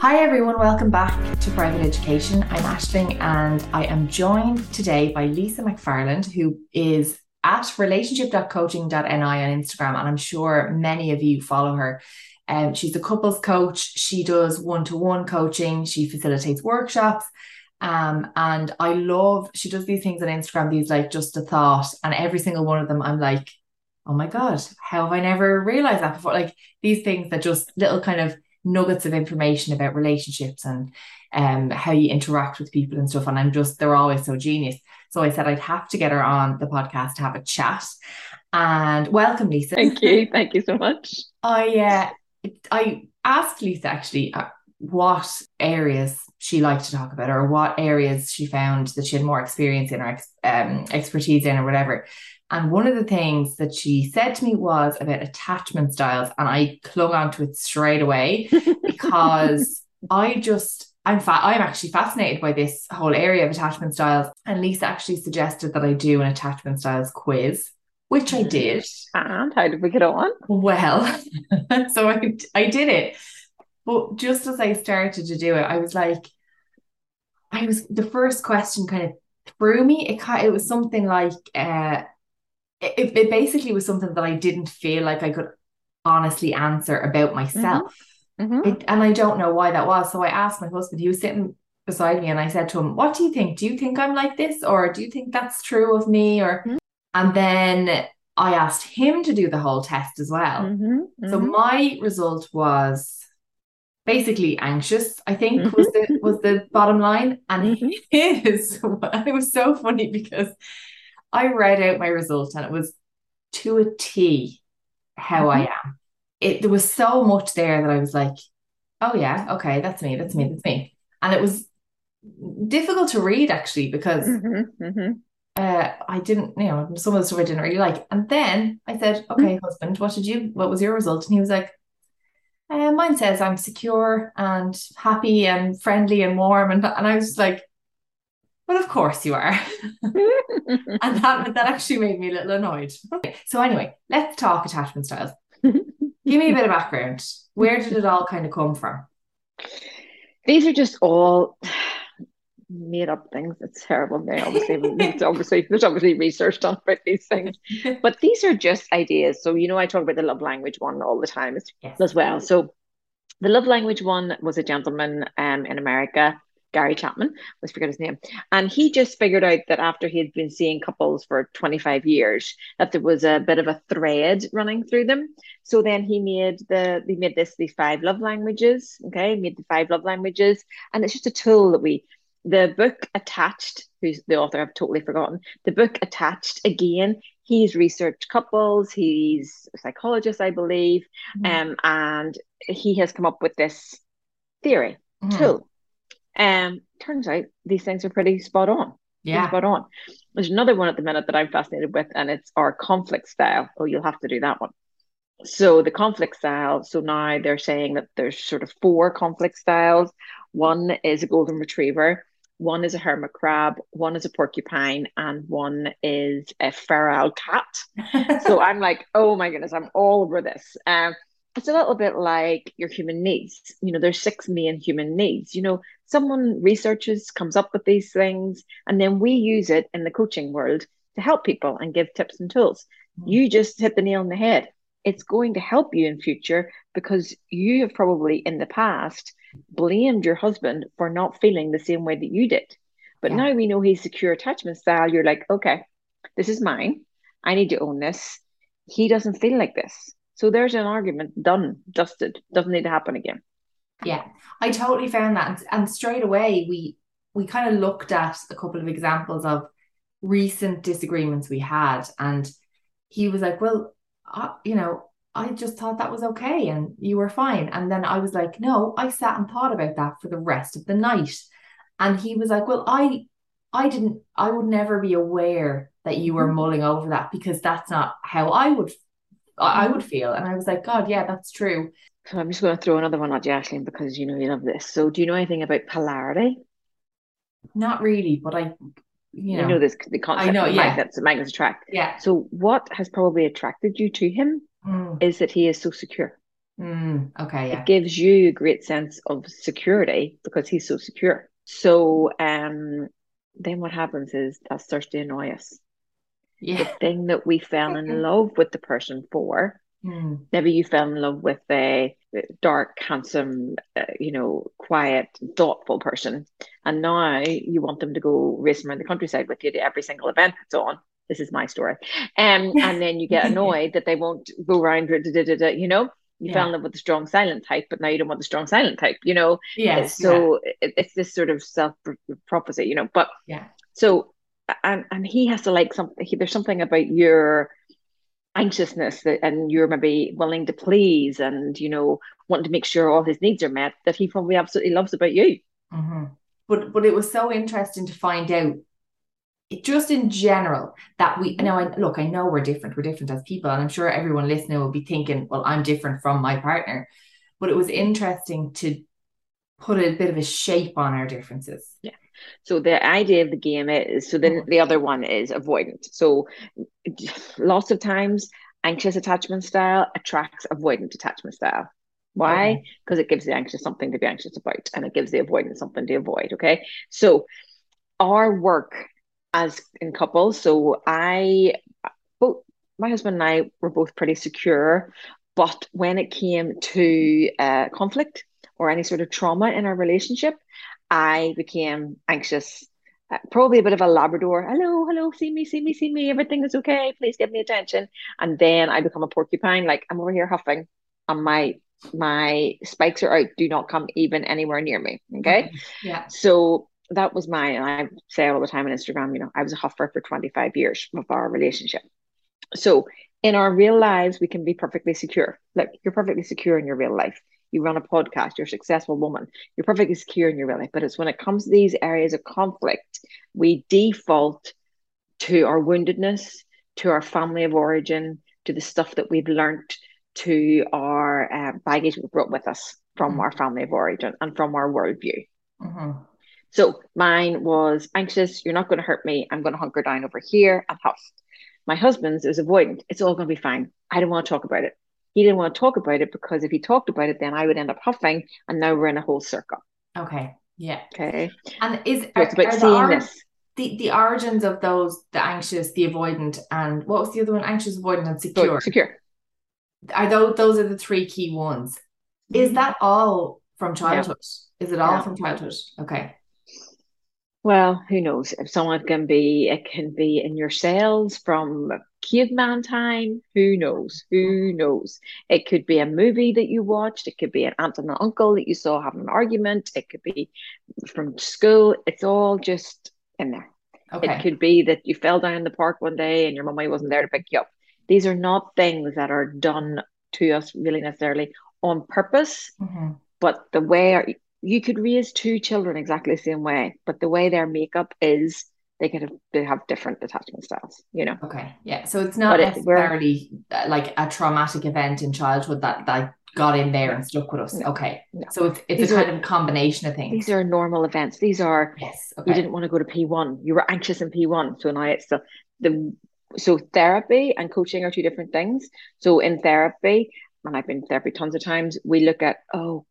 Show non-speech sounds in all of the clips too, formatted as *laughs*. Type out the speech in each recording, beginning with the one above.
Hi everyone, welcome back to Private Education. I'm Ashling and I am joined today by Lisa McFarland, who is at relationship.coaching.ni on Instagram, and I'm sure many of you follow her. Um, she's a couples coach. She does one-to-one coaching. She facilitates workshops. Um, and I love she does these things on Instagram, these like just a thought, and every single one of them, I'm like, oh my God, how have I never realized that before? Like these things that just little kind of nuggets of information about relationships and um how you interact with people and stuff. And I'm just they're always so genius. So I said I'd have to get her on the podcast to have a chat. And welcome, Lisa. Thank you. Thank you so much. *laughs* I uh, I asked Lisa actually uh, what areas she liked to talk about or what areas she found that she had more experience in or um, expertise in or whatever. And one of the things that she said to me was about attachment styles. And I clung onto it straight away *laughs* because I just I'm fa- I'm actually fascinated by this whole area of attachment styles. And Lisa actually suggested that I do an attachment styles quiz, which I did. And how did we get on? Well, *laughs* so I I did it. But just as I started to do it, I was like, I was the first question kind of threw me. It kind it was something like uh it, it basically was something that I didn't feel like I could honestly answer about myself. Mhm. It, and I don't know why that was. So I asked my husband, he was sitting beside me, and I said to him, What do you think? Do you think I'm like this? Or do you think that's true of me? Or Mhm. and then I asked him to do the whole test as well. Mhm, So mhm. my result was basically anxious, I think was the was the bottom line. And *laughs* Mhm. his *laughs* it was so funny because I read out my result and it was to a T how I am. It there was so much there that I was like, oh yeah, okay, that's me, that's me, that's me. And it was difficult to read actually because Mhm, mhm. uh, I didn't, you know, some of the stuff I didn't really like. And then I said, okay, husband, what did you, what was your result? And he was like, uh, mine says I'm secure and happy and friendly and warm. And, and I was like, well, of course you are. *laughs* and that, that actually made me a little annoyed. Okay. So anyway, let's talk attachment styles. *laughs* Give me a bit of background. Where did it all kind of come from? These are just all made up things. It's terrible. They obviously, it's obviously there's obviously research done about these things, *laughs* but these are just ideas. So you know, I talk about the love language one all the time as, Yes. as well. So the love language one was a gentleman um in America. Gary Chapman, let's forget his name. And he just figured out that after he had been seeing couples for 25 years, that there was a bit of a thread running through them. So then he made the he made this these five love languages. Okay, made the five love languages, and it's just a tool that we the book attached, who's the author I've totally forgotten. The book attached again. He's researched couples. He's a psychologist, I believe, Mhm. um, and he has come up with this theory Mhm. tool. Um, turns out these things are pretty spot on. Yeah. spot on. There's another one at the minute that I'm fascinated with, and it's our conflict style. Oh, you'll have to do that one. So the conflict style, so now they're saying that there's sort of four conflict styles. One is a golden retriever, one is a hermit crab, one is a porcupine, and one is a feral cat. *laughs* So I'm like, oh my goodness, I'm all over this. Um, it's a little bit like your human needs. You know, there's six main human needs. You know, someone researches, comes up with these things, and then we use it in the coaching world to help people and give tips and tools. You just hit the nail on the head. It's going to help you in future because you have probably in the past blamed your husband for not feeling the same way that you did. But Yeah. now we know he's secure attachment style. You're like, okay, this is mine. I need to own this. He doesn't feel like this. So there's an argument done, dusted, doesn't need to happen again. Yeah, I totally found that. And, and straight away, we we kind of looked at a couple of examples of recent disagreements we had. And he was like, Well, I, you know, I just thought that was okay and you were fine. And then I was like, No, I sat and thought about that for the rest of the night. And he was like, Well, I I didn't I would never be aware that you were mm-hmm. mulling over that because that's not how I would I would feel. And I was like, God, yeah, that's true. So I'm just going to throw another one at you, Aisling, because you know you love this. So do you know anything about polarity? Not really, but I you know, you know this the concept I know, of yeah. magnets, magnets attract. Yeah. So what has probably attracted you to him mm. is that he is so secure. Mm, okay. Yeah. It gives you a great sense of security because he's so secure. So um then what happens is that starts to annoy us. Yeah. The thing that we fell in love with the person for Mm. Maybe you fell in love with a dark, handsome, uh, you know, quiet, thoughtful person, and now you want them to go racing around the countryside with you to every single event that's on. This is my story, um, and then you get *laughs* annoyed that they won't go around. you know, you yeah. fell in love with the strong silent type, but now you don't want the strong silent type. You know, yes. So yeah. it, it's this sort of self prophecy, you know. But yeah. So and and he has to like something. There's something about your anxiousness that, and you're maybe willing to please and you know wanting to make sure all his needs are met that he probably absolutely loves about you mm-hmm. but but it was so interesting to find out just in general that we know I look I know we're different we're different as people and I'm sure everyone listening will be thinking well I'm different from my partner but it was interesting to put a bit of a shape on our differences yeah so the idea of the game is so then mm-hmm. the other one is avoidant. So lots of times anxious attachment style attracts avoidant attachment style. Why? Because it gives the anxious something to be anxious about and it gives the avoidant something to avoid. Okay. So our work as in couples, so I both my husband and I were both pretty secure, but when it came to uh, conflict or any sort of trauma in our relationship, I became anxious. Uh, probably a bit of a Labrador. Hello, hello, see me, see me, see me. Everything is okay. Please give me attention. And then I become a porcupine. Like I'm over here huffing, and my my spikes are out. Do not come even anywhere near me. Okay. okay. *laughs* Yeah. So that was mine. And I say all the time on Instagram, you know, I was a huffer for 25 years of our relationship. So in our real lives, we can be perfectly secure. Like you're perfectly secure in your real life you run a podcast, you're a successful woman, you're perfectly secure in your real life. But it's when it comes to these areas of conflict, we default to our woundedness, to our family of origin, to the stuff that we've learned, to our uh, baggage we brought with us from mm-hmm. our family of origin and from our worldview. Mm-hmm. So mine was anxious, you're not going to hurt me, I'm going to hunker down over here and huff. My husband's is avoidant, it's all going to be fine. I don't want to talk about it he didn't want to talk about it because if he talked about it, then I would end up huffing, and now we're in a whole circle. Okay. Yeah. Okay. And is so it's about seeing the, this. The, the origins of those, the anxious, the avoidant, and what was the other one? Anxious, avoidant, and secure. secure. Are those those are the three key ones? Is mm-hmm. that all from childhood? Yeah. Is it all yeah. from childhood? Okay. Well, who knows? If someone can be, it can be in your cells from caveman time. Who knows? Who knows? It could be a movie that you watched. It could be an aunt and an uncle that you saw having an argument. It could be from school. It's all just in there. Okay. It could be that you fell down in the park one day and your mummy wasn't there to pick you up. These are not things that are done to us really necessarily on purpose, mm-hmm. but the way you could raise two children exactly the same way, but the way their makeup is, they could have they have different attachment styles. You know. Okay. Yeah. So it's not but necessarily it, like a traumatic event in childhood that like got in there and stuck with us. No, okay. No. So it's it's these a kind are, of combination of things. These are normal events. These are yes. Okay. You didn't want to go to P one. You were anxious in P one. So now it's the the so therapy and coaching are two different things. So in therapy, and I've been therapy tons of times, we look at, oh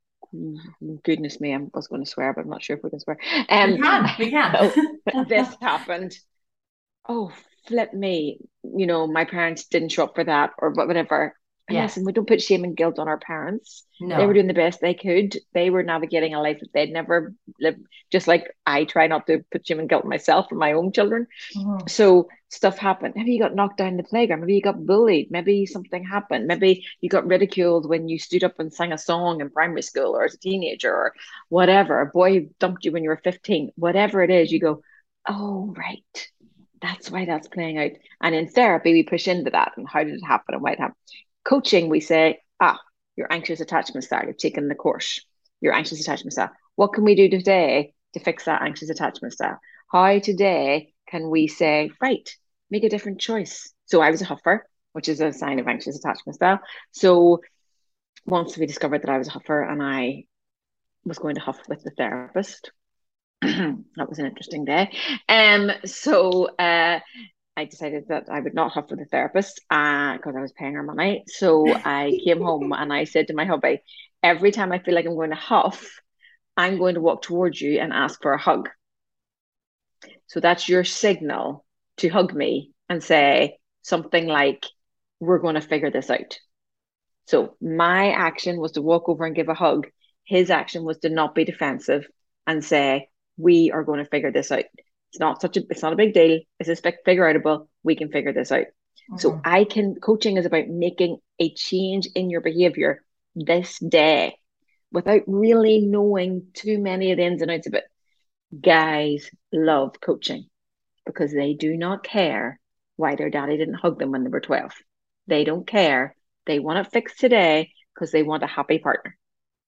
goodness me, I was going to swear, but I'm not sure if we can swear. Um, we can, we can. *laughs* this happened. Oh, flip me. You know, my parents didn't show up for that or whatever. And Yeah. listen, we don't put shame and guilt on our parents. No. They were doing the best they could. They were navigating a life that they'd never. Just like I try not to put shame and guilt myself for my own children. Mhm. So stuff happened. Maybe you got knocked down the playground. Maybe you got bullied. Maybe something happened. Maybe you got ridiculed when you stood up and sang a song in primary school or as a teenager or whatever. A boy dumped you when you were 15. Whatever it is, you go, oh, right. That's why that's playing out. And in therapy, we push into that and how did it happen and why it happened. Coaching, we say, ah, your anxious attachment style. You've taken the course. Your anxious attachment style. What can we do today to fix that anxious attachment style? How today can we say, right, make a different choice? So I was a huffer, which is a sign of anxious attachment style. So once we discovered that I was a huffer and I was going to huff with the therapist, *clears throat* that was an interesting day. Um, so uh, I decided that I would not huff with the therapist because I was paying her money. So I came home and I said to my hubby, every time I feel like I'm going to huff, I'm going to walk towards you and ask for a hug. So that's your signal to hug me and say something like, We're going to figure this out. So my action was to walk over and give a hug. His action was to not be defensive and say, We are going to figure this out. It's not such a it's not a big deal. It's just figure outable. We can figure this out. So Mhm. I can coaching is about making a change in your behavior this day without really knowing too many of the ins and outs of it. Guys love coaching because they do not care why their daddy didn't hug them when they were 12. They don't care. They want it fixed today because they want a happy partner.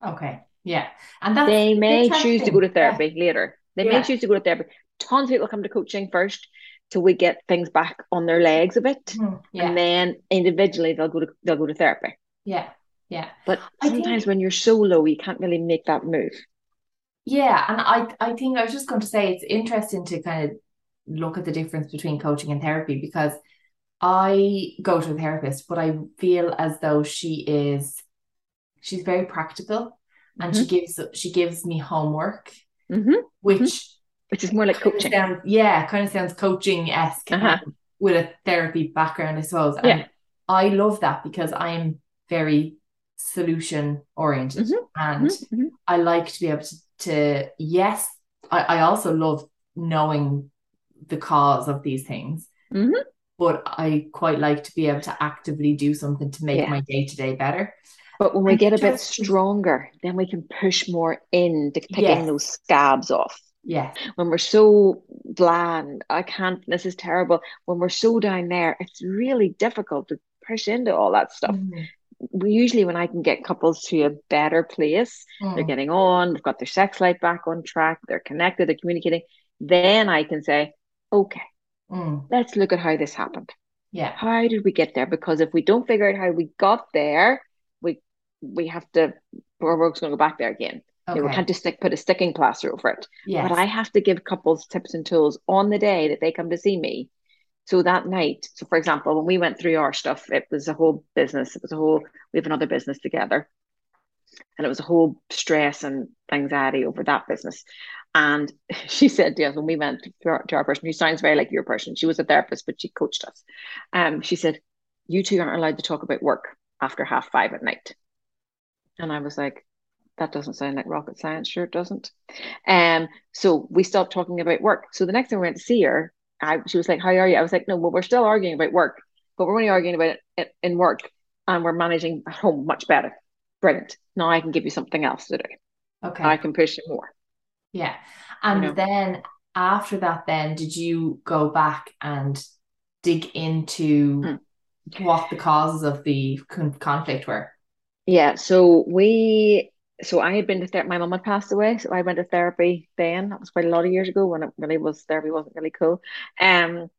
Okay. Yeah. And that's They may choose to go to interesting. Yeah. therapy later. They Yeah. may choose to go to therapy. Tons of people come to coaching first till we get things back on their legs a bit. Mhm. Yeah. And then individually they'll go to they'll go to therapy. Yeah. Yeah. But I think- sometimes when you're so low, you can't really make that move. Yeah, and I I think I was just going to say it's interesting to kind of look at the difference between coaching and therapy because I go to a therapist, but I feel as though she is she's very practical and she gives she gives me homework, hmm which Which is more like coaching. sounds yeah, kind of sounds coaching-esque Uh-huh. um, with a therapy background, I suppose. And Yeah. I love that because I'm very solution oriented Mhm. and Mhm, mhm. I like to be able to, to yes, I, I also love knowing the cause of these things, Mhm. but I quite like to be able to actively do something to make Yeah. my day to day better. But when we And get a bit stronger, then we can push more into picking Yes. those scabs off. Yes. When we're so bland, I can't, this is terrible. When we're so down there, it's really difficult to push into all that stuff. Mm, We usually, when I can get couples to a better place, they're mm, getting on, they've got their sex life back on track, they're connected, they're communicating, then I can say, okay, mm. let's look at how this happened. Yeah. How did we get there? Because if we don't figure out how we got there, we we have to, our work's going to go back there again. You know, we Okay. can't just stick, put a sticking plaster over it. Yes. But I have to give couples tips and tools on the day that they come to see me. So that night, so for example, when we went through our stuff, it was a whole business. It was a whole, we have another business together. And it was a whole stress and anxiety over that business. And *laughs* she said to us when we went to our, to our person who sounds very like your person, she was a therapist, but she coached us. Um, she said, You two aren't allowed to talk about work after half five at night. And I was like, that doesn't sound like rocket science. Sure, it doesn't. Um, so we stopped talking about work. So the next time we went to see her, I, she was like, "How are you?" I was like, "No, well, we're still arguing about work, but we're only arguing about it in work, and we're managing at home much better. Brilliant. Now I can give you something else to do. Okay. I can push you more." Yeah. And know. then after that, then did you go back and dig into Hmm. what the causes of the conflict were? Yeah. So we. So I had been to therapy. My mum had passed away, so I went to therapy then. That was quite a lot of years ago when it really was therapy wasn't really cool. Um,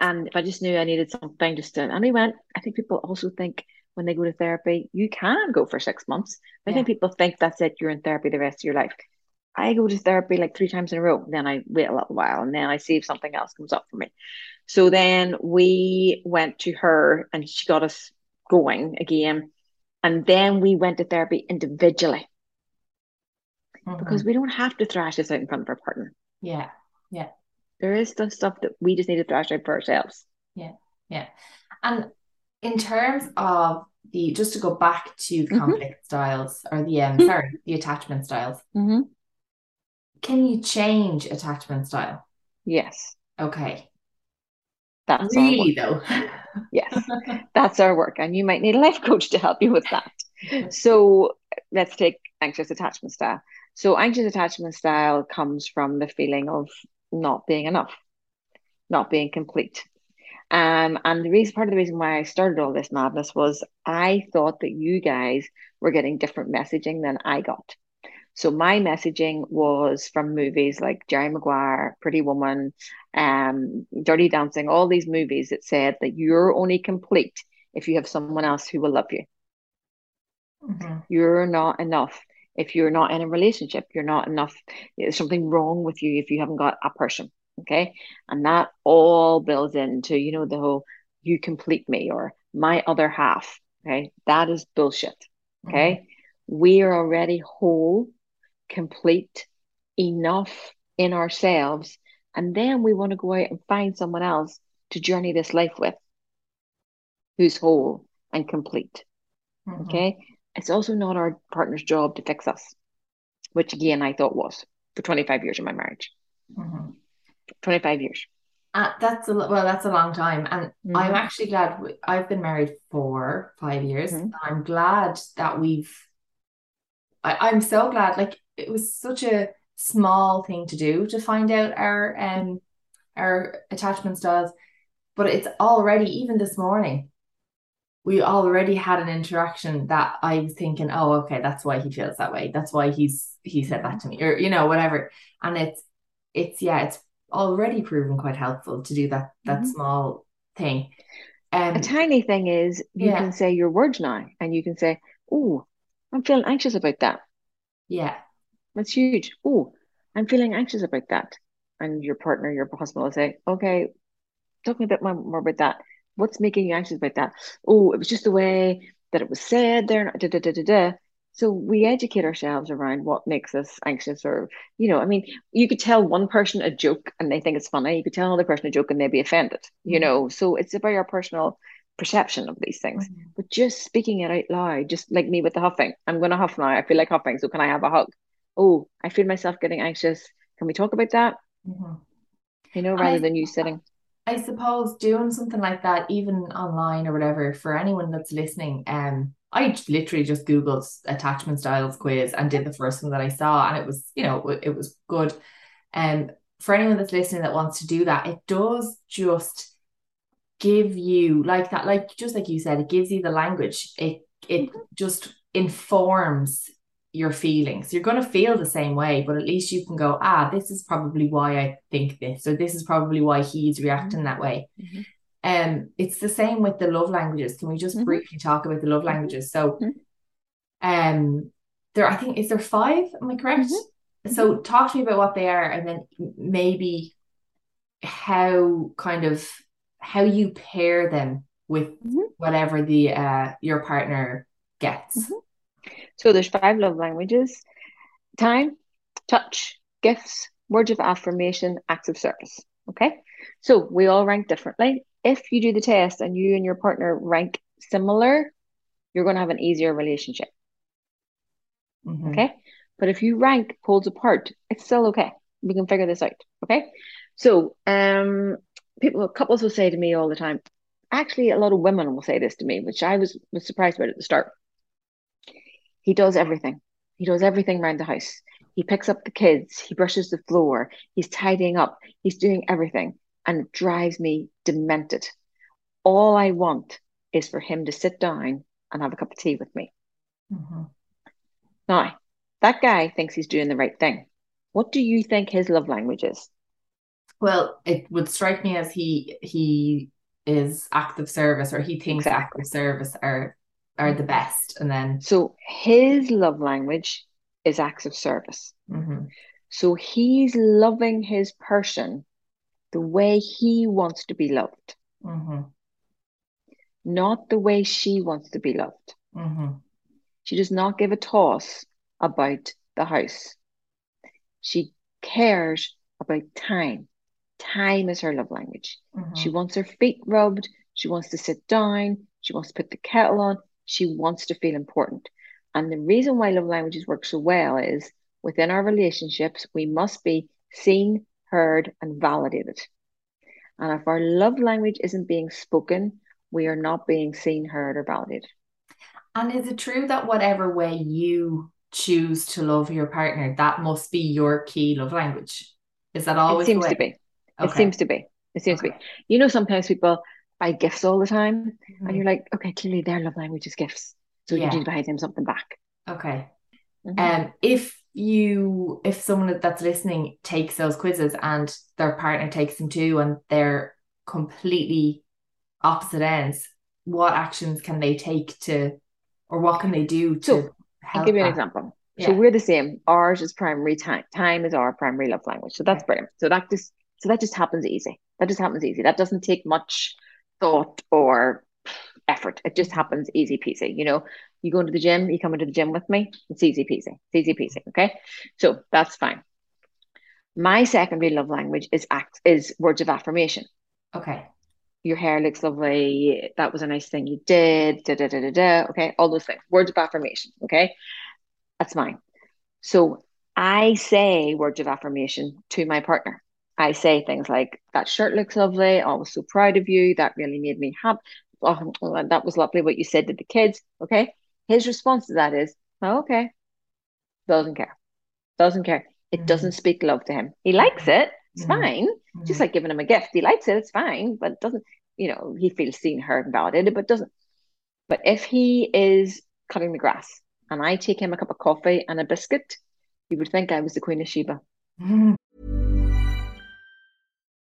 and if I just knew I needed something just to, and we went. I think people also think when they go to therapy, you can go for six months. I think people think that's it. You're in therapy the rest of your life. I go to therapy like three times in a row. Then I wait a little while, and then I see if something else comes up for me. So then we went to her, and she got us going again. And then we went to therapy individually because Mhm. we don't have to thrash this out in front of our partner. Yeah. Yeah. There is some stuff that we just need to thrash out for ourselves. Yeah. Yeah. And in terms of the just to go back to the Mhm. conflict styles or the um Mhm. sorry the attachment styles. hmm Can you change attachment style? Yes, Okay, that's really though. Yes, *laughs* that's our work. And you might need a life coach to help you with that. So let's take anxious attachment style. So anxious attachment style comes from the feeling of not being enough, not being complete. Um, and the reason, part of the reason why I started all this madness was I thought that you guys were getting different messaging than I got. So my messaging was from movies like Jerry Maguire, Pretty Woman, um, Dirty Dancing, all these movies that said that you're only complete if you have someone else who will love you. Mhm. You're not enough if you're not in a relationship. You're not enough. There's something wrong with you if you haven't got a person. Okay. And that all builds into, you know, the whole you complete me or my other half. Okay. That is bullshit. Okay. We are already whole, complete, enough in ourselves. And then we want to go out and find someone else to journey this life with who's whole and complete. Mhm. Okay. It's also not our partner's job to fix us, which again I thought was for 25 years of my marriage. Mhm. 25 years. Uh, that's a well, that's a long time, and I'm Mhm. actually glad we, I've been married for five years. Mhm. I'm glad that we've. I, I'm so glad. Like it was such a small thing to do to find out our um our attachment styles, but it's already even this morning. We already had an interaction that I was thinking, oh, okay, that's why he feels that way. That's why he's he said that to me, or you know, whatever. And it's it's yeah, it's already proven quite helpful to do that that Mhm. small thing. And a Um, tiny thing is you Yeah. can say your words now and you can say, Oh, I'm feeling anxious about that. yeah, That's huge. Oh, I'm feeling anxious about that. And your partner, your husband will say, Okay, talk me a bit more about that. What's making you anxious about that? Oh, it was just the way that it was said there. Da, da, da, da, da. So we educate ourselves around what makes us anxious, or, you know, I mean, you could tell one person a joke and they think it's funny. You could tell another person a joke and they'd be offended, you Mhm. know. So it's about our personal perception of these things. Mhm. But just speaking it out loud, just like me with the huffing, I'm going to huff now. I feel like huffing. So can I have a hug? Oh, I feel myself getting anxious. Can we talk about that? Mhm. You know, rather I- than you sitting. I suppose doing something like that, even online or whatever, for anyone that's listening, um, I literally just Googled attachment styles quiz and did the first one that I saw, and it was, you know, it, was good. Um, for anyone that's listening that wants to do that, it does just give you like that, like just like you said, it gives you the language. It it just informs your feelings. You're going to feel the same way, but at least you can go, ah, this is probably why I think this, or this is probably why he's reacting that way. Mhm. Um, it's the same with the love languages. Can we just Mhm. briefly talk about the love languages? So, Mhm. um, there, I think, is there five? Am I correct? So, talk to me about what they are, and then maybe how kind of how you pair them with whatever the uh your partner gets. Mhm. So there's five love languages: time, touch, gifts, words of affirmation, acts of service. Okay. So we all rank differently. If you do the test and you and your partner rank similar, you're going to have an easier relationship. Mhm. Okay. But if you rank poles apart, it's still okay. We can figure this out. Okay. So, um, people, couples will say to me all the time, actually, a lot of women will say this to me, which I was, was surprised about at the start. He does everything. He does everything around the house. He picks up the kids. He brushes the floor. He's tidying up. He's doing everything. And it drives me demented. All I want is for him to sit down and have a cup of tea with me. Mhm. Now, that guy thinks he's doing the right thing. What do you think his love language is? Well, it would strike me as he he is active service, or he thinks Exactly. active service are are the best, and then So his love language is acts of service. mhm. So he's loving his person the way he wants to be loved, Mhm. not the way she wants to be loved. Mhm. She does not give a toss about the house. She cares about time. Time is her love language. Mhm. She wants her feet rubbed. She wants to sit down. She wants to put the kettle on. She wants to feel important. And the reason why love languages work so well is within our relationships, we must be seen, heard, and validated. And if our love language isn't being spoken, we are not being seen, heard, or validated. And is it true that whatever way you choose to love your partner, that must be your key love language? Is that always? It seems to be. Okay. It seems to be. It seems okay. to be. You know, sometimes people buy gifts all the time, mm-hmm. and you're like, okay, clearly their love language is gifts, so yeah. you need to buy them something back. Okay. Mm-hmm. Um, if you, if someone that's listening takes those quizzes and their partner takes them too, and they're completely opposite ends, what actions can they take to, or what can they do to? So, I'll give you an example. Yeah. So we're the same. Ours is primary time. Time is our primary love language. So that's brilliant. So that just so that just happens easy. That just happens easy. That doesn't take much thought or effort. It just happens easy peasy. You know, you go into the gym, you come into the gym with me, it's easy peasy. It's easy peasy. Okay. So that's fine. My secondary love language is act is words of affirmation. Okay. Your hair looks lovely. That was a nice thing you did. Da, da, da, da, da. Okay. All those things. Words of affirmation. Okay. That's mine. So I say words of affirmation to my partner. I say things like, that shirt looks lovely. I was so proud of you. That really made me happy. Oh, that was lovely what you said to the kids. Okay. His response to that is, oh, okay. Doesn't care. Doesn't care. It mm-hmm. doesn't speak love to him. He likes it. It's mm-hmm. fine. Mm-hmm. Just like giving him a gift. He likes it. It's fine. But it doesn't, you know, he feels seen, heard, and validated, but doesn't. But if he is cutting the grass and I take him a cup of coffee and a biscuit, you would think I was the Queen of Sheba. Mm-hmm. *laughs*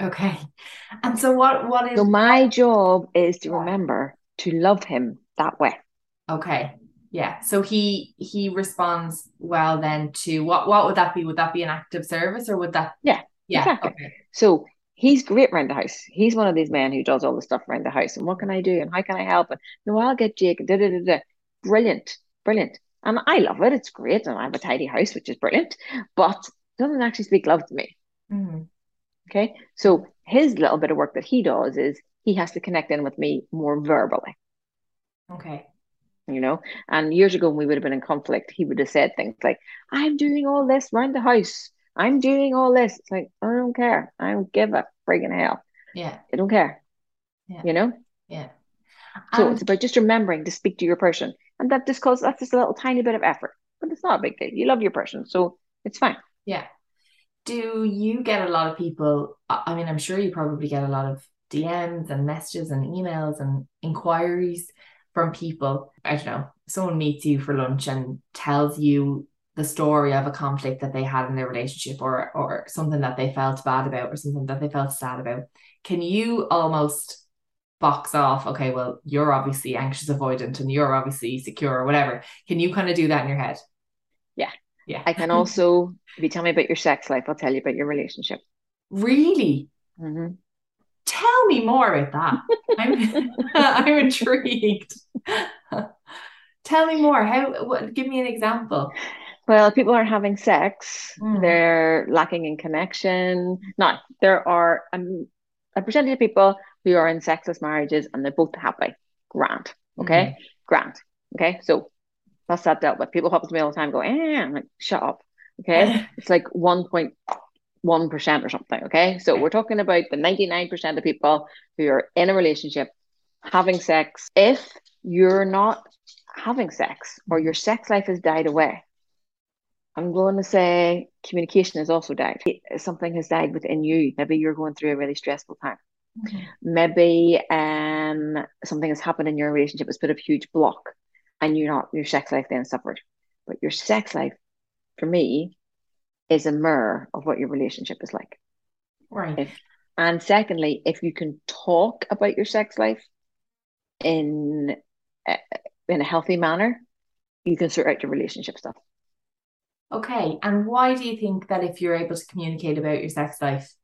Okay. And so what, what is... So my job is to remember to love him that way. Okay. Yeah. So he he responds well then to what what would that be? Would that be an active service or would that Yeah. Yeah. Exactly. Okay. So he's great around the house. He's one of these men who does all the stuff around the house. And what can I do? And how can I help? And no, I'll get Jake. Da, da, da, da. Brilliant. Brilliant. And I love it. It's great. And I have a tidy house, which is brilliant. But doesn't actually speak love to me. Mm-hmm. Okay. So his little bit of work that he does is he has to connect in with me more verbally. Okay you know. And years ago, when we would have been in conflict, he would have said things like, I'm doing all this around the house. I'm doing all this. It's like, I don't care. I don't give a friggin' hell. Yeah. I don't care. Yeah. You know? Yeah. So um, it's about just remembering to speak to your person. And that just causes that's just a little tiny bit of effort. But it's not a big deal. You love your person. So it's fine. Yeah. Do you get a lot of people? I mean, I'm sure you probably get a lot of DMs and messages and emails and inquiries from people. I don't know, someone meets you for lunch and tells you the story of a conflict that they had in their relationship or or something that they felt bad about or something that they felt sad about. Can you almost box off, okay, well, you're obviously anxious avoidant and you're obviously secure or whatever. Can you kind of do that in your head? Yeah. I can also, if you tell me about your sex life, I'll tell you about your relationship. Really? Mm-hmm. Tell me more about that. I'm, *laughs* *laughs* I'm intrigued. Tell me more. How? What? Give me an example. Well, people are having sex. Mm. They're lacking in connection. Now, there are um, a percentage of people who are in sexless marriages and they're both happy. Grant. Okay. Mm. Grant. Okay. So that's that dealt with. People pop to me all the time, go, eh, I'm like, shut up. Okay. *laughs* it's like 1.1% or something. Okay. So we're talking about the 99% of people who are in a relationship having sex if you're not having sex or your sex life has died away. I'm going to say communication has also died. Something has died within you. Maybe you're going through a really stressful time. Okay. Maybe um something has happened in your relationship has put a huge block and you're not your sex life then suffered. But your sex life, for me, is a mirror of what your relationship is like. Right. If, and secondly, if you can talk about your sex life in a, in a healthy manner, you can sort out your relationship stuff. Okay. And why do you think that if you're able to communicate about your sex life,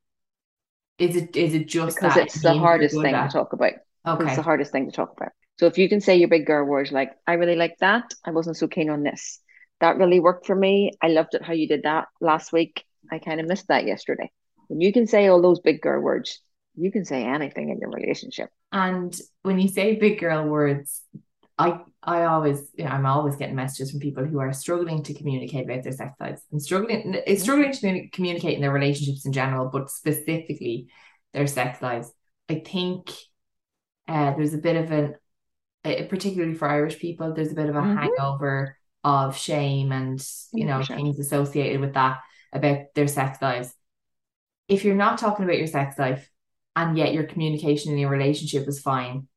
is it is it just because it's the hardest thing to talk about? Okay. It's the hardest thing to talk about. So if you can say your big girl words like, I really like that, I wasn't so keen on this. That really worked for me. I loved it how you did that last week. I kind of missed that yesterday. When you can say all those big girl words, you can say anything in your relationship. And when you say big girl words, I I always you know, I'm always getting messages from people who are struggling to communicate about their sex lives and struggling it's mm-hmm. struggling to communicate in their relationships in general, but specifically their sex lives. I think uh, there's a bit of an uh, particularly for Irish people, there's a bit of a mm-hmm. hangover of shame and you know 100%. things associated with that about their sex lives. If you're not talking about your sex life and yet your communication in your relationship is fine,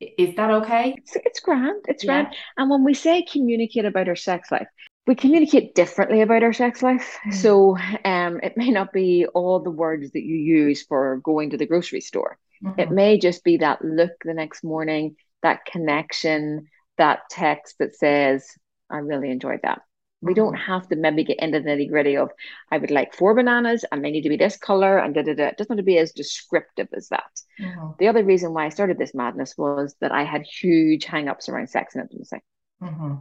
is that okay? It's, it's grand. It's yeah. grand. And when we say communicate about our sex life, we communicate differently about our sex life. Mm. So um, it may not be all the words that you use for going to the grocery store. Mm-hmm. It may just be that look the next morning, that connection, that text that says, I really enjoyed that. We don't mm-hmm. have to maybe get into the nitty gritty of I would like four bananas and they need to be this color and da da da. It doesn't have to be as descriptive as that. Mm-hmm. The other reason why I started this madness was that I had huge hang ups around sex and intimacy. Mm-hmm.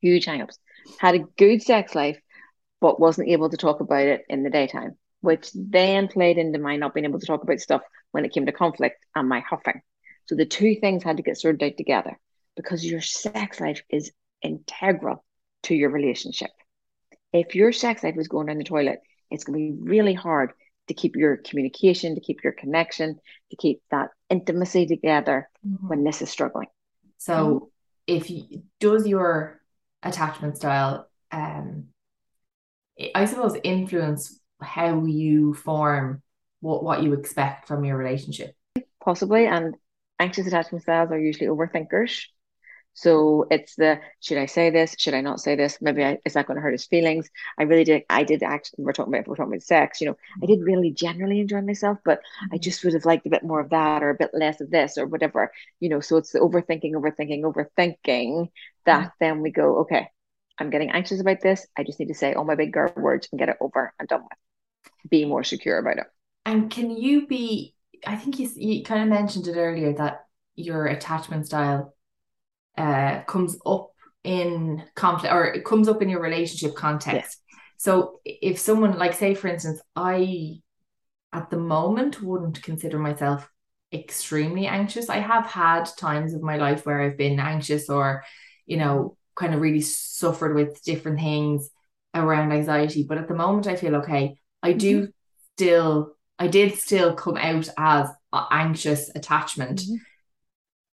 Huge hangups. Had a good sex life, but wasn't able to talk about it in the daytime, which then played into my not being able to talk about stuff when it came to conflict and my huffing. So the two things had to get sorted out together because your sex life is integral to your relationship. If your sex life is going down the toilet, it's going to be really hard to keep your communication, to keep your connection, to keep that intimacy together mm-hmm. when this is struggling. So, if you, does your attachment style, um, I suppose, influence how you form what what you expect from your relationship? Possibly, and anxious attachment styles are usually overthinkers. So it's the should I say this? Should I not say this? Maybe I, is that going to hurt his feelings? I really did. I did actually. We're talking about we're talking about sex. You know, I did really generally enjoy myself, but I mm-hmm. just would have liked a bit more of that or a bit less of this or whatever. You know, so it's the overthinking, overthinking, overthinking that mm-hmm. then we go, okay, I'm getting anxious about this. I just need to say all my big girl words and get it over and done with. Be more secure about it. And can you be? I think you you kind of mentioned it earlier that your attachment style uh, comes up in conflict or it comes up in your relationship context. So if someone like say for instance, I at the moment wouldn't consider myself extremely anxious. I have had times of my life where I've been anxious or, you know, kind of really suffered with different things around anxiety. But at the moment I feel okay. I do mm-hmm. still I did still come out as anxious attachment. Mm-hmm.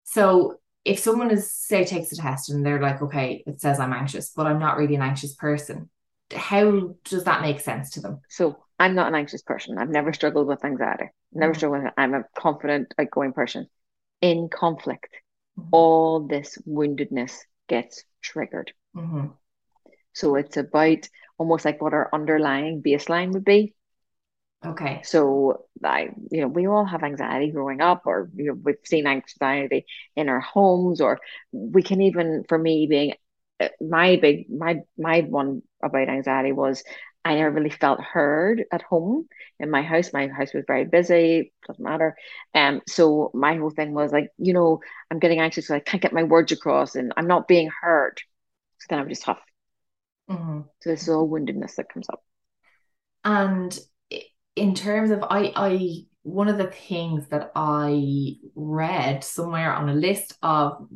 So if someone is say takes a test and they're like, okay, it says I'm anxious, but I'm not really an anxious person, how does that make sense to them? So I'm not an anxious person. I've never struggled with anxiety. Never mm-hmm. struggled with it. I'm a confident, outgoing person. In conflict, mm-hmm. all this woundedness gets triggered. Mm-hmm. So it's about almost like what our underlying baseline would be. Okay. So I, you know, we all have anxiety growing up, or you know, we've seen anxiety in our homes, or we can even, for me, being uh, my big, my my one about anxiety was I never really felt heard at home in my house. My house was very busy, doesn't matter. Um, so my whole thing was like, you know, I'm getting anxious, so I can't get my words across, and I'm not being heard. So then I'm just tough. Mm-hmm. So this is all woundedness that comes up. And in terms of I I one of the things that I read somewhere on a list of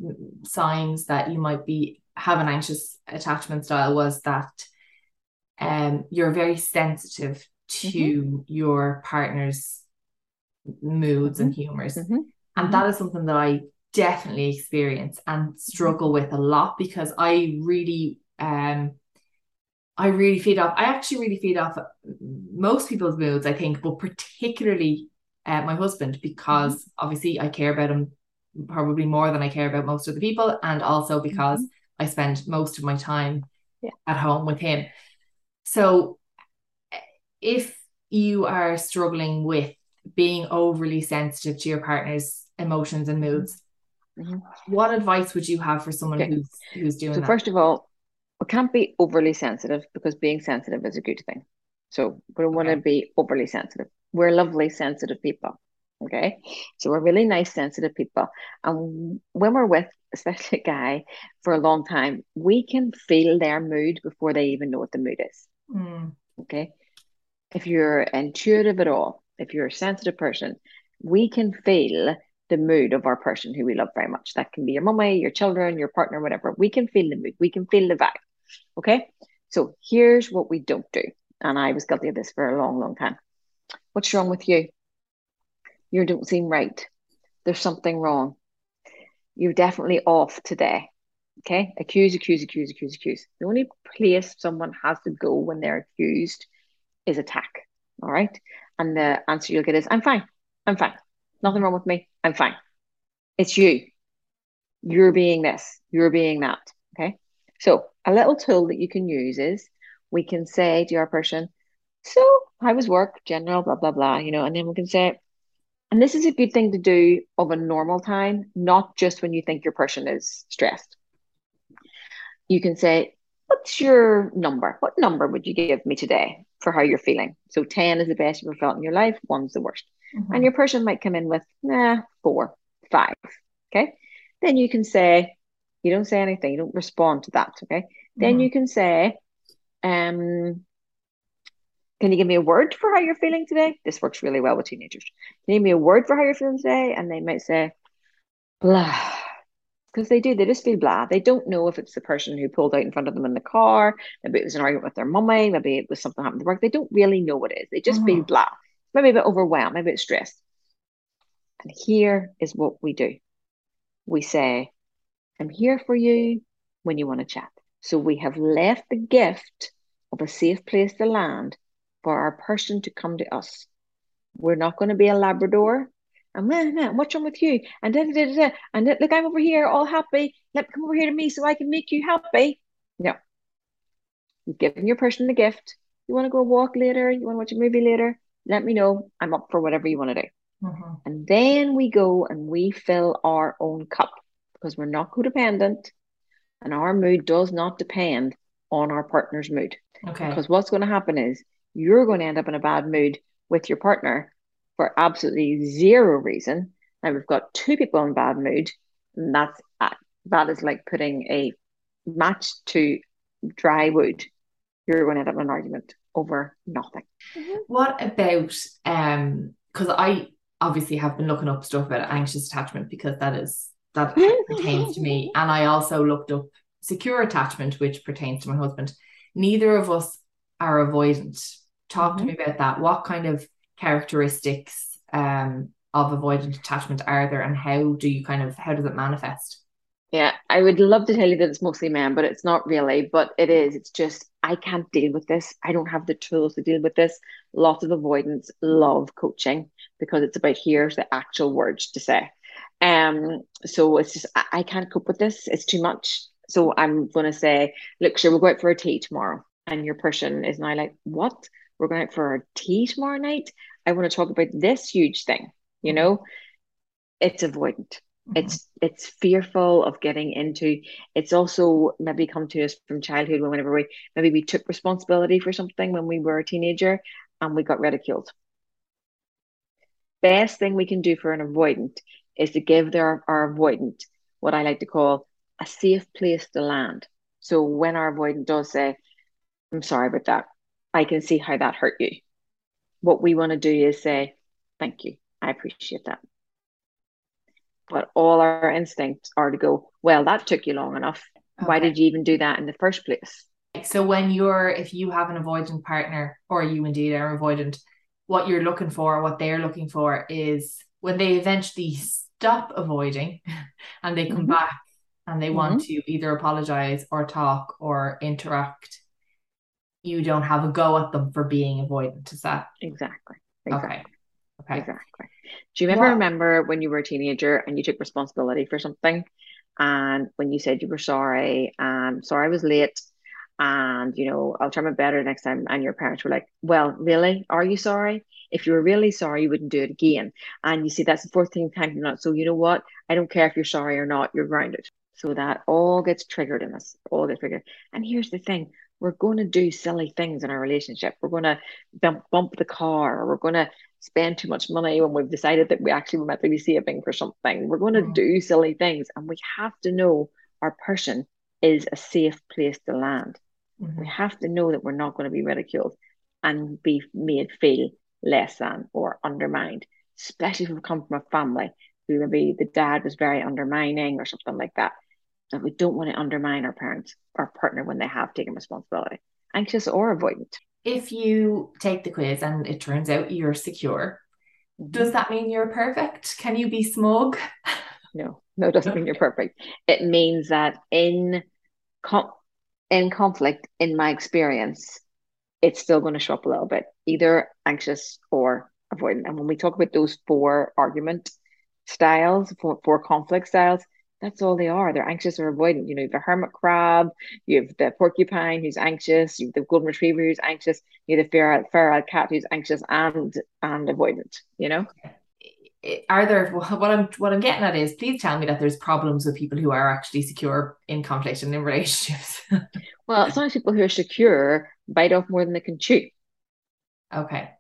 signs that you might be have an anxious attachment style was that um you're very sensitive to mm-hmm. your partner's moods mm-hmm. and humors. Mm-hmm. And mm-hmm. that is something that I definitely experience and struggle with a lot because I really um I really feed off I actually really feed off most people's moods I think but particularly uh, my husband because mm-hmm. obviously I care about him probably more than I care about most of the people and also because mm-hmm. I spend most of my time yeah. at home with him so if you are struggling with being overly sensitive to your partner's emotions and moods Mm-hmm. What advice would you have for someone okay. who's who's doing so that? First of all, we can't be overly sensitive because being sensitive is a good thing. So we don't want to be overly sensitive. We're lovely, sensitive people. Okay. So we're really nice, sensitive people. And when we're with, especially a *laughs* guy, for a long time, we can feel their mood before they even know what the mood is. Mm. Okay. If you're intuitive at all, if you're a sensitive person, we can feel the mood of our person who we love very much. That can be your mummy, your children, your partner, whatever. We can feel the mood, we can feel the vibe. Okay. So here's what we don't do. And I was guilty of this for a long, long time. What's wrong with you? You don't seem right. There's something wrong. You're definitely off today. Okay. Accuse, accuse, accuse, accuse, accuse. The only place someone has to go when they're accused is attack. All right. And the answer you'll get is, I'm fine. I'm fine. Nothing wrong with me. I'm fine. It's you. You're being this. You're being that. Okay. So a little tool that you can use is we can say to our person, so how was work, general, blah, blah, blah, you know, and then we can say, and this is a good thing to do of a normal time, not just when you think your person is stressed. You can say, what's your number? What number would you give me today for how you're feeling? So 10 is the best you've ever felt in your life, one's the worst. Mm-hmm. And your person might come in with, nah, four, five. Okay. Then you can say, you don't say anything, you don't respond to that. Okay. Mm-hmm. Then you can say, um, can you give me a word for how you're feeling today? This works really well with teenagers. Can you give me a word for how you're feeling today? And they might say, blah. Because they do, they just feel blah. They don't know if it's the person who pulled out in front of them in the car. Maybe it was an argument with their mummy. Maybe it was something happened at work. They don't really know what it is. They just mm-hmm. feel blah maybe a bit overwhelmed, maybe a bit stressed. And here is what we do we say, I'm here for you when you want to chat. So we have left the gift of a safe place to land for our person to come to us. We're not going to be a Labrador. And man, man, what's wrong with you? And da, da, da, da, and look, I'm over here all happy. Let come over here to me so I can make you happy. No. You've given your person the gift. You want to go walk later? You want to watch a movie later? let me know. I'm up for whatever you want to do. Mm-hmm. And then we go and we fill our own cup because we're not codependent and our mood does not depend on our partner's mood. Okay. Because what's going to happen is you're going to end up in a bad mood with your partner for absolutely zero reason. Now we've got two people in bad mood, and that's that is like putting a match to dry wood. You're going to end up in an argument over nothing. Mm-hmm. What about um because I obviously have been looking up stuff about anxious attachment because that is that *laughs* pertains to me. And I also looked up secure attachment, which pertains to my husband. Neither of us are avoidant. Talk mm-hmm. to me about that. What kind of characteristics um of avoidant attachment are there and how do you kind of how does it manifest? Yeah, I would love to tell you that it's mostly men, but it's not really. But it is. It's just I can't deal with this. I don't have the tools to deal with this. Lots of avoidance. Love coaching because it's about here's the actual words to say. Um, so it's just I, I can't cope with this. It's too much. So I'm gonna say, look, sure, we'll go out for a tea tomorrow. And your person is now like, what? We're going out for a tea tomorrow night. I want to talk about this huge thing. You know, it's avoidant Mm-hmm. It's it's fearful of getting into. It's also maybe come to us from childhood when whenever we maybe we took responsibility for something when we were a teenager and we got ridiculed. Best thing we can do for an avoidant is to give their our avoidant what I like to call a safe place to land. So when our avoidant does say, "I'm sorry about that," I can see how that hurt you. What we want to do is say, "Thank you, I appreciate that." but all our instincts are to go, well, that took you long enough. Okay. Why did you even do that in the first place? So when you're, if you have an avoidant partner, or you indeed are avoidant, what you're looking for, what they're looking for is when they eventually stop avoiding *laughs* and they come Mhm. back and they want to either apologize or talk or interact, you don't have a go at them for being avoidant. Is that Exactly. Exactly. okay? Okay. Exactly. Do you ever What- remember when you were a teenager and you took responsibility for something? And when you said you were sorry, and sorry I was late, and you know, I'll try my better next time. And your parents were like, Well, really? Are you sorry? If you were really sorry, you wouldn't do it again. And you see, that's the fourth thing time you're not. So you know what? I don't care if you're sorry or not, you're grounded. So that all gets triggered in us, all gets triggered. And here's the thing we're going to do silly things in our relationship. We're going to bump, bump the car, or we're going to spend too much money when we've decided that we actually were meant to be saving for something. We're going to Mm. do silly things, and we have to know our person is a safe place to land. Mhm. We have to know that we're not going to be ridiculed and be made feel less than or undermined, especially if we come from a family who maybe the dad was very undermining or something like that. That we don't want to undermine our parents, or partner when they have taken responsibility, anxious or avoidant. If you take the quiz and it turns out you're secure, mm-hmm. does that mean you're perfect? Can you be smug? *laughs* No, no, it doesn't mean you're perfect. It means that in com- in conflict, in my experience, it's still going to show up a little bit, either anxious or avoidant. And when we talk about those four argument styles, four, four conflict styles, that's all they are. They're anxious or avoidant. You know, you have the hermit crab, you have the porcupine who's anxious, you have the golden retriever who's anxious, you have the feral, feral cat who's anxious and and avoidant. You know. Are there *laughs* what I'm what I'm getting at is please tell me that there's problems with people who are actually secure in conflict and in relationships. *laughs* Well, sometimes people who are secure bite off more than they can chew. okay.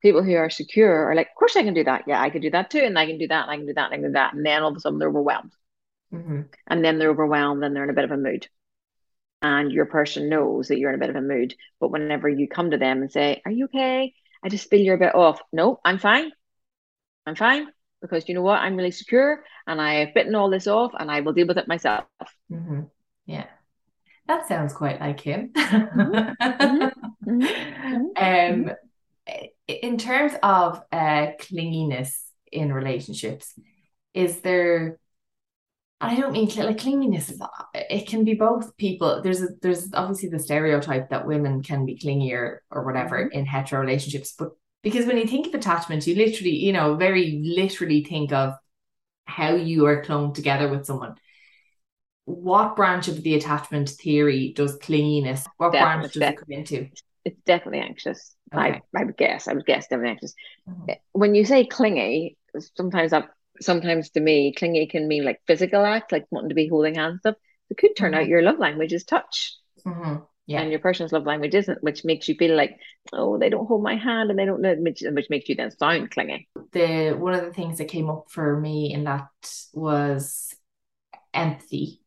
People who are secure are like, of course I can do that. Yeah, I can do that too, and I can do that, and I can do that, and I can do that. And then all of a sudden they're overwhelmed. hmm And then they're overwhelmed and they're in a bit of a mood. And your person knows that you're in a bit of a mood. But whenever you come to them and say, Are you okay? I just feel you're a bit off. No, I'm fine. I'm fine. Because you know what? I'm really secure and I have bitten all this off and I will deal with it myself. hmm Yeah. That sounds quite like him. mhm, *laughs* Um, in terms of uh, clinginess in relationships, is there? I don't mean like clinginess. Is it can be both people. There's a, there's obviously the stereotype that women can be clingier or whatever in hetero relationships, but because when you think of attachment, you literally, you know, very literally think of how you are clung together with someone. What branch of the attachment theory does clinginess? What branch does it come into? It's definitely anxious. Okay. I, I would guess. I would guess definitely anxious. Mhm. when you say clingy, sometimes that sometimes to me, clingy can mean like physical act, like wanting to be holding hands and stuff. It could turn out Mhm. your love language is touch, Mhm. Yeah. and your person's love language isn't, which makes you feel like, oh, they don't hold my hand and they don't know, which, which makes you then sound clingy. the one of the things that came up for me in that was empathy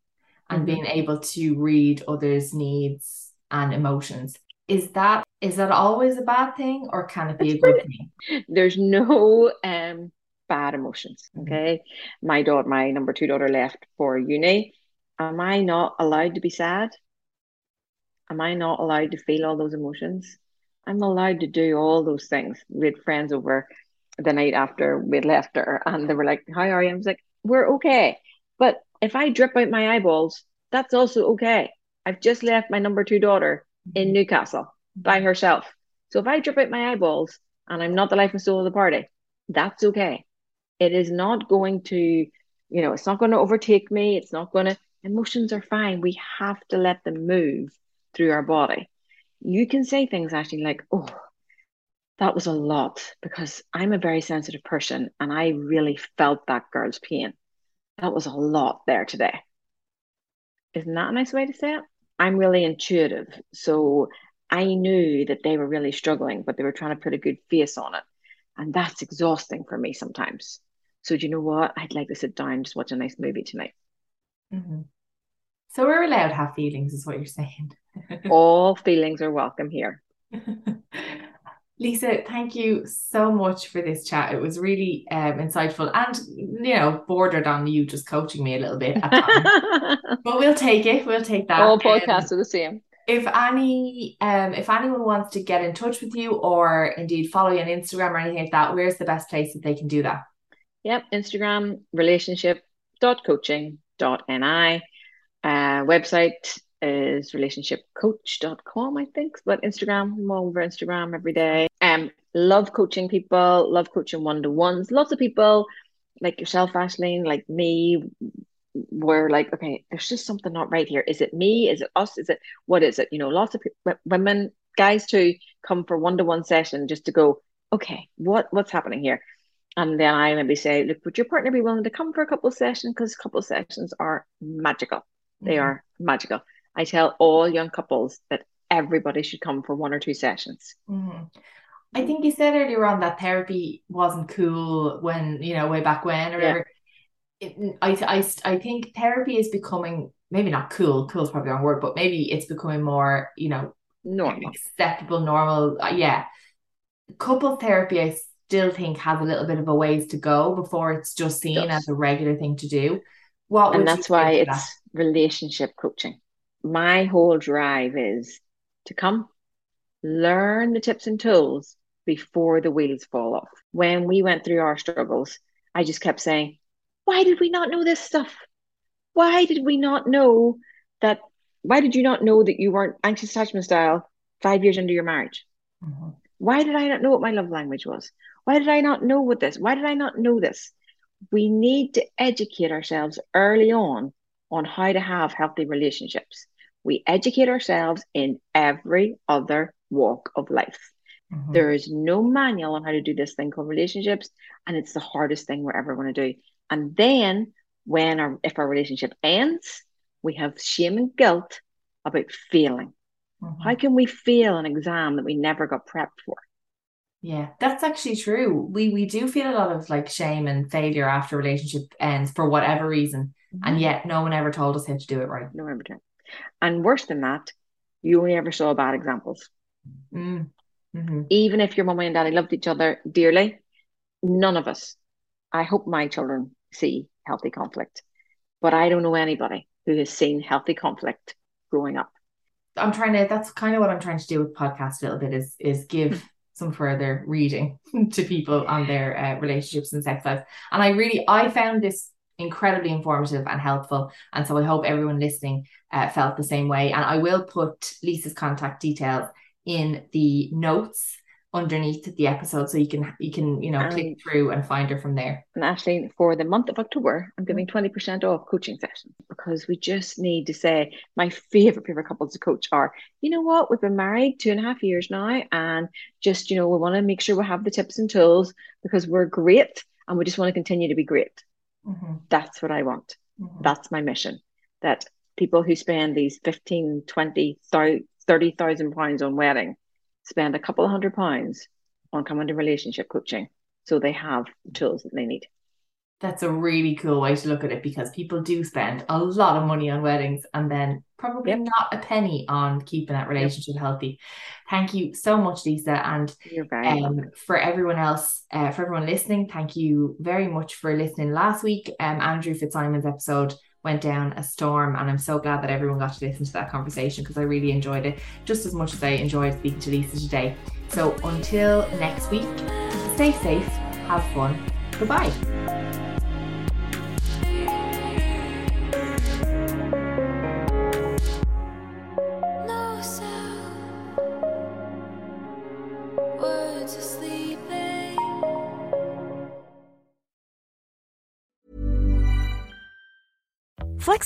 and Mhm. being able to read others' needs and emotions. Is that is that always a bad thing or can it be a good thing? *laughs* There's no um bad emotions. Mhm. Okay, my daughter, my number two daughter, left for uni. Am I not allowed to be sad? Am I not allowed to feel all those emotions? I'm allowed to do all those things. We had friends over the night after we'd left her, and they were like, How are you? I was like, We're okay. But if I drip out my eyeballs, that's also okay. I've just left my number two daughter in mm-hmm. Newcastle by herself. So if I drip out my eyeballs and I'm not the life and soul of the party, that's okay. It is not going to, you know, it's not going to overtake me. It's not going to, emotions are fine. We have to let them move through our body. You can say things actually like, oh, that was a lot because I'm a very sensitive person and I really felt that girl's pain. That was a lot there today. Isn't that a nice way to say it? I'm really intuitive. So I knew that they were really struggling, but they were trying to put a good face on it. And that's exhausting for me sometimes. So do you know what? I'd like to sit down and just watch a nice movie tonight. Mhm. So we're allowed to have feelings, is what you're saying. *laughs* All feelings are welcome here. *laughs* Lisa, thank you so much for this chat. It was really um, insightful and, you know, bordered on you just coaching me a little bit at *laughs* but we'll take it. We'll take that. All Um, podcasts are the same. if any um if anyone wants to get in touch with you or indeed follow you on Instagram or anything like that, where's the best place that they can do that? Yep, Instagram relationship.coaching.ni. Uh, website is relationshipcoach.com, I think. But Instagram, I'm over Instagram every day. Um, love coaching people, love coaching one to ones. Lots of people like yourself, Ashleen, like me, were like, okay, there's just something not right here. Is it me? Is it us? Is it what is it? You know, lots of people, women, guys too, come for one to one session just to go, okay, what what's happening here? And then I maybe say, look, would your partner be willing to come for a couple of sessions? Because couple of sessions are magical. They mm-hmm. are magical. I tell all young couples that everybody should come for one or two sessions. Mm-hmm. I think you said earlier on that therapy wasn't cool when, you know, way back when or yeah. It, I, I, I think therapy is becoming maybe not cool, cool is probably the wrong word, but maybe it's becoming more, you know, normal, acceptable, normal. Uh, yeah. Couple therapy, I still think has a little bit of a ways to go before it's just seen it as a regular thing to do. What and that's why it's that? relationship coaching. My whole drive is to come learn the tips and tools before the wheels fall off. When we went through our struggles, I just kept saying, Why did we not know this stuff? Why did we not know that? Why did you not know that you weren't anxious attachment style five years into your marriage? Mm-hmm. Why did I not know what my love language was? Why did I not know what this? Why did I not know this? We need to educate ourselves early on on how to have healthy relationships. We educate ourselves in every other walk of life. Mm-hmm. There is no manual on how to do this thing called relationships, and it's the hardest thing we're ever going to do. And then, when our if our relationship ends, we have shame and guilt about failing. Mm-hmm. How can we fail an exam that we never got prepped for? Yeah, that's actually true. We we do feel a lot of like shame and failure after relationship ends for whatever reason, mm-hmm. and yet no one ever told us how to do it right. No one ever did. And worse than that, you only ever saw bad examples. Mm. Mm-hmm. Even if your mum and daddy loved each other dearly, none of us. I hope my children see healthy conflict, but I don't know anybody who has seen healthy conflict growing up. I'm trying to. That's kind of what I'm trying to do with podcast a little bit. Is is give some further reading *laughs* to people on their uh, relationships and sex lives. And I really, I found this incredibly informative and helpful. And so I hope everyone listening uh, felt the same way. And I will put Lisa's contact details in the notes underneath the episode so you can you can you know click through and find her from there and actually for the month of october i'm giving 20% mm. off coaching sessions because we just need to say my favorite favorite couples to coach are you know what we've been married two and a half years now and just you know we want to make sure we have the tips and tools because we're great and we just want to continue to be great mm-hmm. that's what i want mm-hmm. that's my mission that people who spend these 15 20 30 30,000 pounds on wedding spend a couple of hundred pounds on coming to relationship coaching so they have the tools that they need. That's a really cool way to look at it because people do spend a lot of money on weddings and then probably yep. not a penny on keeping that relationship yep. healthy. Thank you so much, Lisa. And um, for everyone else, uh, for everyone listening, thank you very much for listening last week. Um, Andrew Fitzsimon's episode went down a storm. And I'm so glad that everyone got to listen to that conversation because I really enjoyed it just as much as I enjoyed speaking to Lisa today. So until next week, stay safe, have fun. Goodbye.